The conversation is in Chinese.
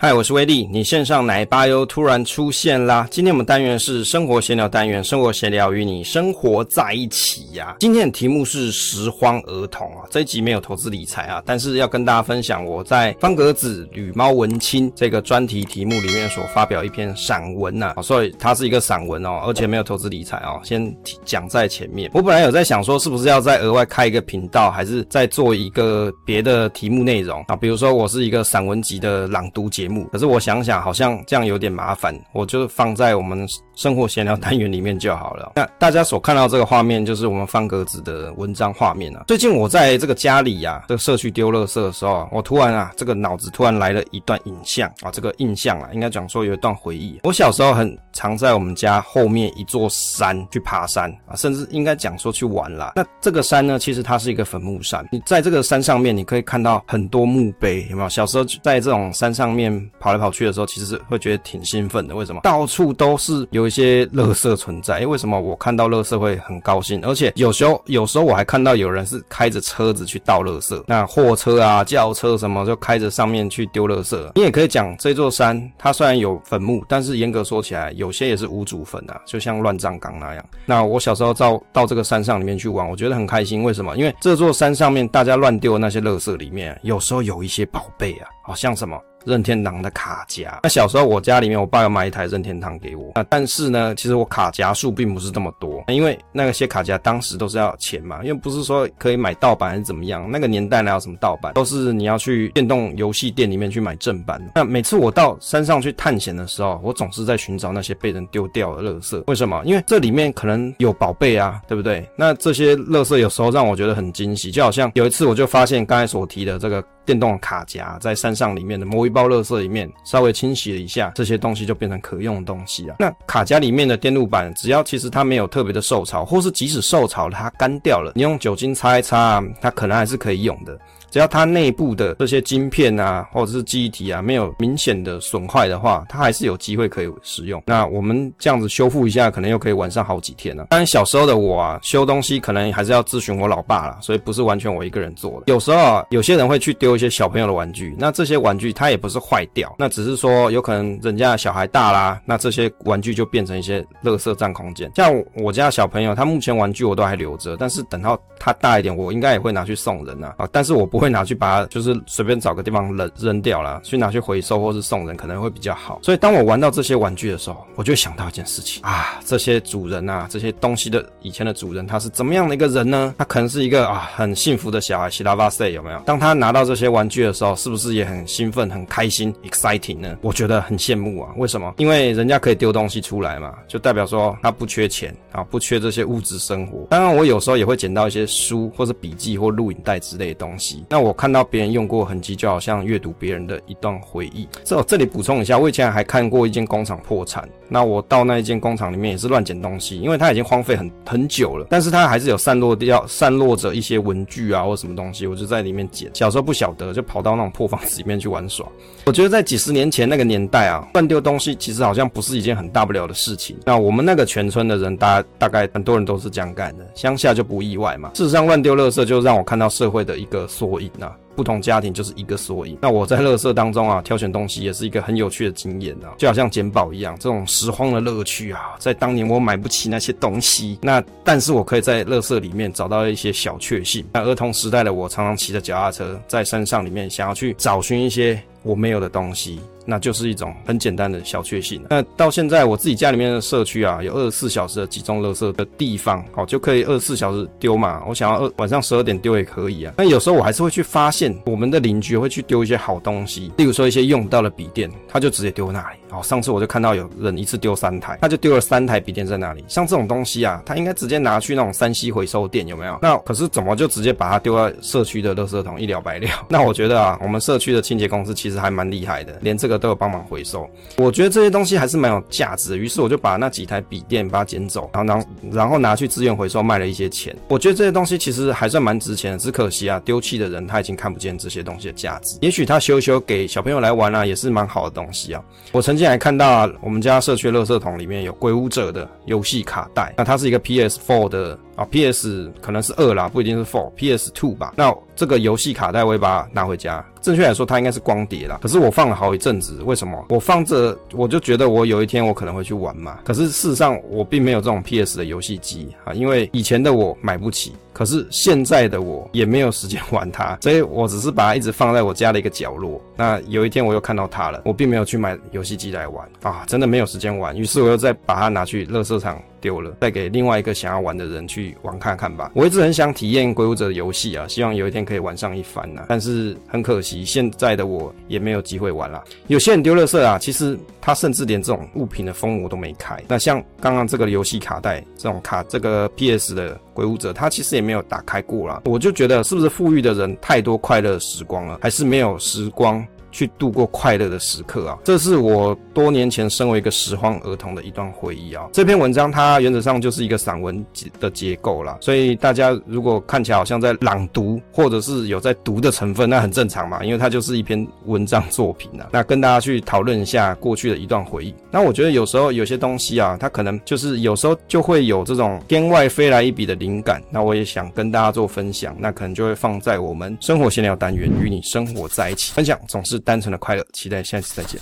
嗨，我是威力。你线上奶爸又突然出现啦！今天我们单元是生活闲聊单元，生活闲聊与你生活在一起呀、今天的题目是拾荒儿童啊。这一集没有投资理财啊，但是要跟大家分享我在方格子与猫文青这个专题题目里面所发表一篇散文呐、啊。所以它是一个散文哦，而且没有投资理财哦。先讲在前面。我本来有在想说，是不是要再额外开一个频道，还是再做一个别的题目内容啊？比如说我是一个散文集的朗读节可是我想想，好像这样有点麻烦，我就放在我们生活闲聊单元里面就好了。那大家所看到这个画面，就是我们方格子的文章画面啊。最近我在这个家里呀、啊，这个社区丢垃圾的时候，我突然啊，这个脑子突然来了一段影像啊，这个印象啊，应该讲说有一段回忆。我小时候很常在我们家后面一座山去爬山啊，甚至应该讲说去玩啦。那这个山呢，其实它是一个坟墓山。你在这个山上面，你可以看到很多墓碑，有没有？小时候在这种山上面。跑来跑去的时候，其实是会觉得挺兴奋的。为什么？到处都是有一些垃圾存在。诶，为什么我看到垃圾会很高兴？而且有时候，有时候我还看到有人是开着车子去倒垃圾，那货车啊、轿车什么就开着上面去丢垃圾。你也可以讲，这座山它虽然有坟墓，但是严格说起来，有有些也是无主坟啊，就像乱葬岗那样。那我小时候到到这个山上里面去玩，我觉得很开心。为什么？因为这座山上面大家乱丢的那些垃圾里面，有时候有一些宝贝啊，好像什么？任天堂的卡夹，那小时候我家里面，我爸要买一台任天堂给我，那但是呢，其实我卡夹数并不是这么多，因为那些卡夹当时都是要钱嘛，因为不是说可以买盗版还是怎么样，那个年代哪有什么盗版，都是你要去电动游戏店里面去买正版。那每次我到山上去探险的时候，我总是在寻找那些被人丢掉的垃圾，为什么？因为这里面可能有宝贝啊，对不对？那这些垃圾有时候让我觉得很惊喜，就好像有一次我就发现刚才所提的这个。电动卡夹在山上里面的某一包垃圾里面稍微清洗了一下，这些东西就变成可用的东西啊。那卡夹里面的电路板，只要其实它没有特别的受潮，或是即使受潮了，它干掉了，你用酒精擦一擦，它可能还是可以用的。只要它内部的这些晶片啊，或者是记忆体啊，没有明显的损坏的话，它还是有机会可以使用。那我们这样子修复一下，可能又可以玩上好几天了。当然，小时候的我啊，修东西可能还是要咨询我老爸啦，所以不是完全我一个人做的。有时候啊，有些人会去丢一些小朋友的玩具，那这些玩具它也不是坏掉，那只是说有可能人家小孩大啦，那这些玩具就变成一些垃圾占空间。像我家小朋友，他目前玩具我都还留着，但是等到他大一点，我应该也会拿去送人啊。啊，但是我不。不会拿去把它，就是随便找个地方扔扔掉了，去拿去回收或是送人，可能会比较好。所以当我玩到这些玩具的时候，我就想到一件事情啊，这些主人啊，这些东西的以前的主人，他是怎么样的一个人呢？他可能是一个啊很幸福的小孩，希拉巴塞有没有？当他拿到这些玩具的时候，是不是也很兴奋、很开心，exciting 呢？我觉得很羡慕啊。为什么？因为人家可以丢东西出来嘛，就代表说他不缺钱啊，不缺这些物质生活。当然，我有时候也会捡到一些书或者笔记或录影带之类的东西。那我看到别人用过痕迹，就好像阅读别人的一段回忆。这这里补充一下，我以前还看过一间工厂破产。那我到那一间工厂里面也是乱捡东西，因为它已经荒废很很久了，但是它还是有散落掉、散落着一些文具啊或什么东西，我就在里面捡。小时候不晓得，就跑到那种破房子里面去玩耍。我觉得在几十年前那个年代啊，乱丢东西其实好像不是一件很大不了的事情。那我们那个全村的人，大大概很多人都是这样干的，乡下就不意外嘛。事实上，乱丢垃圾就让我看到社会的一个缩影啊。不同家庭就是一个缩影。那我在乐色当中啊，挑选东西也是一个很有趣的经验啊，就好像捡宝一样，这种拾荒的乐趣啊，在当年我买不起那些东西，那但是我可以在乐色里面找到一些小确幸。那儿童时代的我，常常骑着脚踏车在山上里面，想要去找寻一些我没有的东西。那就是一种很简单的小确幸。那到现在我自己家里面的社区啊，有二十四小时的集中垃圾的地方，好，就可以二十四小时丢嘛。我想要二晚上十二点丢也可以啊。那有时候我还是会去发现，我们的邻居会去丢一些好东西，例如说一些用不到的笔电，他就直接丢那里。好，上次我就看到有人一次丢三台，他就丢了三台笔电在那里。像这种东西啊，他应该直接拿去那种 3C 回收店，有没有？那可是怎么就直接把它丢在社区的垃圾桶，一了百了？那我觉得啊，我们社区的清洁公司其实还蛮厉害的，连这个。都有帮忙回收，我觉得这些东西还是蛮有价值。于是我就把那几台笔电把它捡走，然后然后然后拿去资源回收卖了一些钱。我觉得这些东西其实还算蛮值钱的，只可惜啊，丢弃的人他已经看不见这些东西的价值。也许他修修给小朋友来玩啊，也是蛮好的东西啊。我曾经还看到，我们家社区垃圾桶里面有《鬼武者》的游戏卡带，那它是一个 PS4 的。啊，PS 可能是二啦，不一定是 four，PS two 吧。那这个游戏卡带我也把它拿回家。正确来说，它应该是光碟啦。可是我放了好一阵子，为什么？我放着，我就觉得我有一天我可能会去玩嘛。可是事实上，我并没有这种 PS 的游戏机啊，因为以前的我买不起，可是现在的我也没有时间玩它，所以我只是把它一直放在我家的一个角落。那有一天我又看到它了，我并没有去买游戏机来玩啊，真的没有时间玩。于是我又再把它拿去垃圾场丢了，再给另外一个想要玩的人去玩看看吧。我一直很想体验《鬼武者》的游戏啊，希望有一天可以玩上一番呐。但是很可惜，现在的我也没有机会玩了。有些人丢垃圾啊，其实他甚至连这种物品的封膜都没开。那像刚刚这个游戏卡带，这种卡，这个 PS 的《鬼武者》，他其实也没有打开过啦。我就觉得，是不是富裕的人太多快乐时光了，还是没有时光？去度过快乐的时刻啊，这是我多年前身为一个拾荒儿童的一段回忆啊。这篇文章它原则上就是一个散文的结构啦，所以大家如果看起来好像在朗读，或者是有在读的成分，那很正常嘛，因为它就是一篇文章作品啊。那跟大家去讨论一下过去的一段回忆。那我觉得有时候有些东西啊，它可能就是有时候就会有这种天外飞来一笔的灵感。那我也想跟大家做分享，那可能就会放在我们生活闲聊单元，与你生活在一起，分享总是单纯的快乐，期待下次再见。